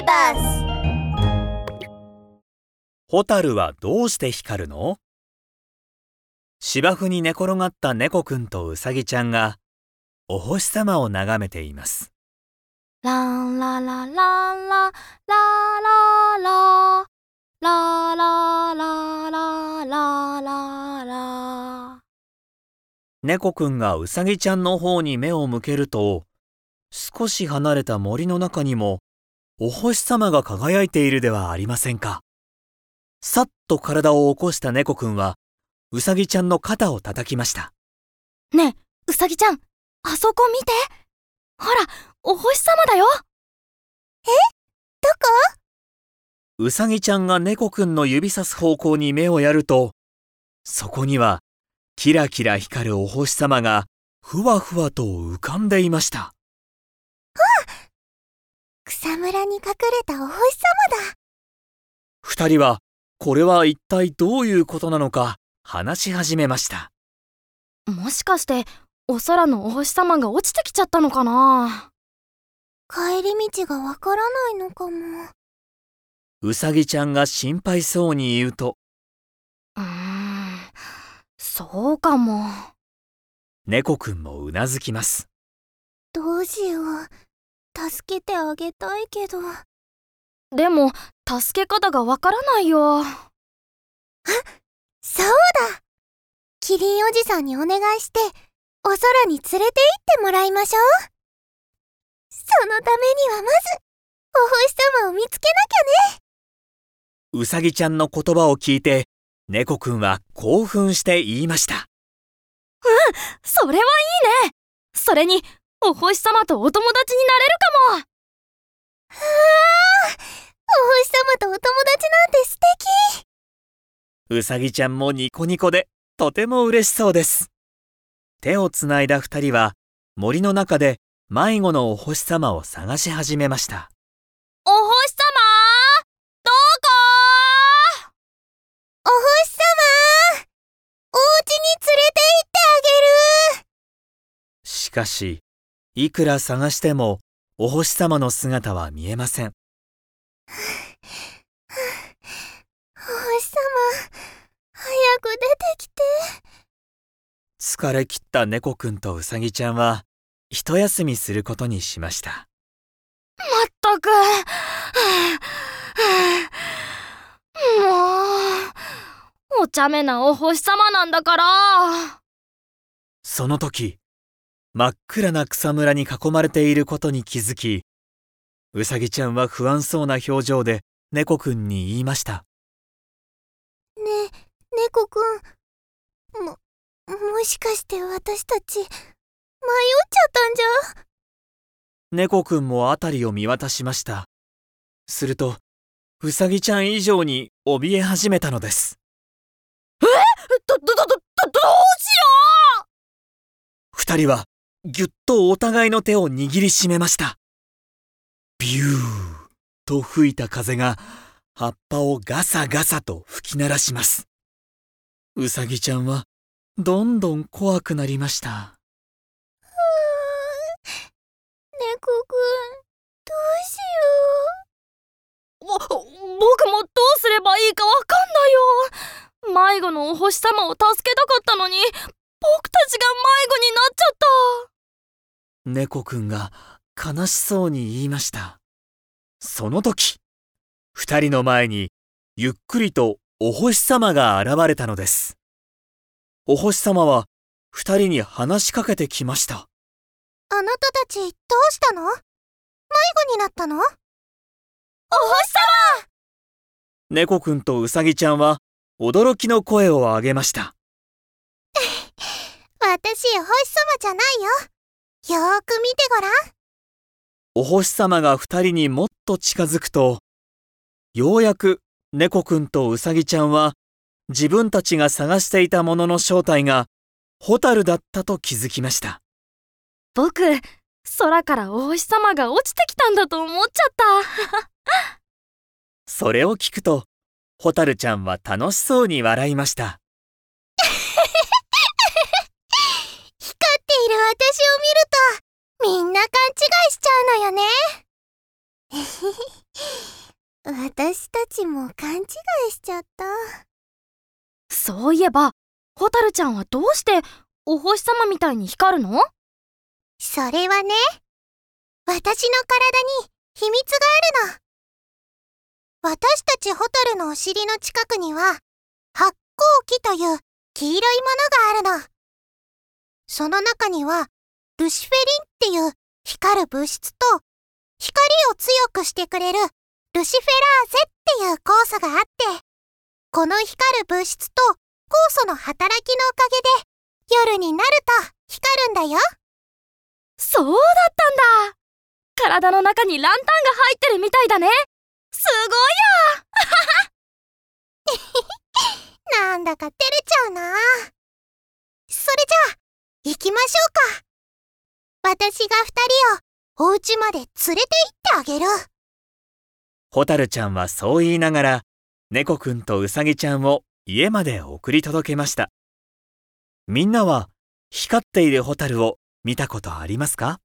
ビバスホタルはどうして光るの？芝生に寝転がった猫くんとうさぎちゃんがお星様を眺めています。ランララランララララララララララララ猫くんがうさぎちゃんの方に目を向けると、少し離れた森の中にもお星様が輝いているではありませんか。さっと体を起こした猫くんは、うさぎちゃんの肩を叩きました。ねえ、うさぎちゃん、あそこ見てほら、お星様だよどこ？うさぎちゃんが猫くんの指さす方向に目をやると、そこにはキラキラ光るお星様がふわふわと浮かんでいました。草むらに隠れたお星様だ二人はこれは一体どういうことなのか話し始めました。もしかして、お空のお星様が落ちてきちゃったのかな？帰り道がわからないのかもうさぎちゃんが心配そうに言うと、うーん、そうかも。猫くんもうなずきます。どうしよう助けてあげたいけど。でも、助け方がわからないよ。そうだ。キリンおじさんにお願いしてお空に連れて行ってもらいましょう。そのためにはまずお星様を見つけなきゃね。うさぎちゃんの言葉を聞いて、猫くんは興奮して言いました。それはいいね。それに、お星様とお友達になれるかも。うわーお星様とお友達なんて素敵。うさぎちゃんもニコニコでとても嬉しそうです。手をつないだ二人は森の中で迷子のお星様を探し始めました。お星様？どお星様？お家に連れて行ってあげる。しかし、いくら探してもお星様の姿は見えません。お星様早く出てきて疲れ切った猫くんとうさぎちゃんは一休みすることにしました。まったく。もう、お茶目なお星様なんだから。その時、真っ暗な草むらに囲まれていることに気づき、うさぎちゃんは不安そうな表情で猫くんに言いました。ねえ猫くんももしかして私たち迷っちゃったんじゃ？猫くんも辺りを見渡しました。すると、うさぎちゃん以上に怯え始めたのです。ど、ど、ど、ど、ど、どうしよ二人はぎゅっとお互いの手を握りしめました。ビューと吹いた風が葉っぱをガサガサと吹き鳴らします。うさぎちゃんはどんどん怖くなりました。猫くんどうしようぼ、僕もどうすればいいかわかんないよ迷子のお星様を助けたかったのに、僕たちが迷子になっちゃった猫くんが悲しそうに言いました。その時、二人の前にゆっくりとお星様が現れたのです。お星様は二人に話しかけてきました。うあなたたちどうしたの？迷子になったの？お星様猫くんとうさぎちゃんは驚きの声を上げました。私お星様じゃないよよーく見てごらんお星様が二人にもっと近づくと、ようやく猫くんとうさぎちゃんは自分たちが探していたものの正体がホタルだったと気づきました。僕、空からお星様が落ちてきたんだと思っちゃった。それを聞くと、ホタルちゃんは楽しそうに笑いました。みんな勘違いしちゃうのよね私たちも勘違いしちゃった。そういえば、ホタルちゃんはどうしてお星様みたいに光るの？それはね、私の体に秘密があるの。私たちホタルのお尻の近くには、発光器という黄色いものがあるの。その中には、ルシフェリンっていう光る物質と、光を強くしてくれるルシフェラーゼっていう酵素があって、この光る物質と酵素の働きのおかげで、夜になると光るんだよ。そうだったんだ体の中にランタンが入ってるみたいだねす なんだか照れちゃうな。それじゃあ、行きましょうか。私が二人をお家まで連れて行ってあげる。ホタルちゃんはそう言いながら、猫くんとウサギちゃんを家まで送り届けました。みんなは光っているホタルを見たことありますか？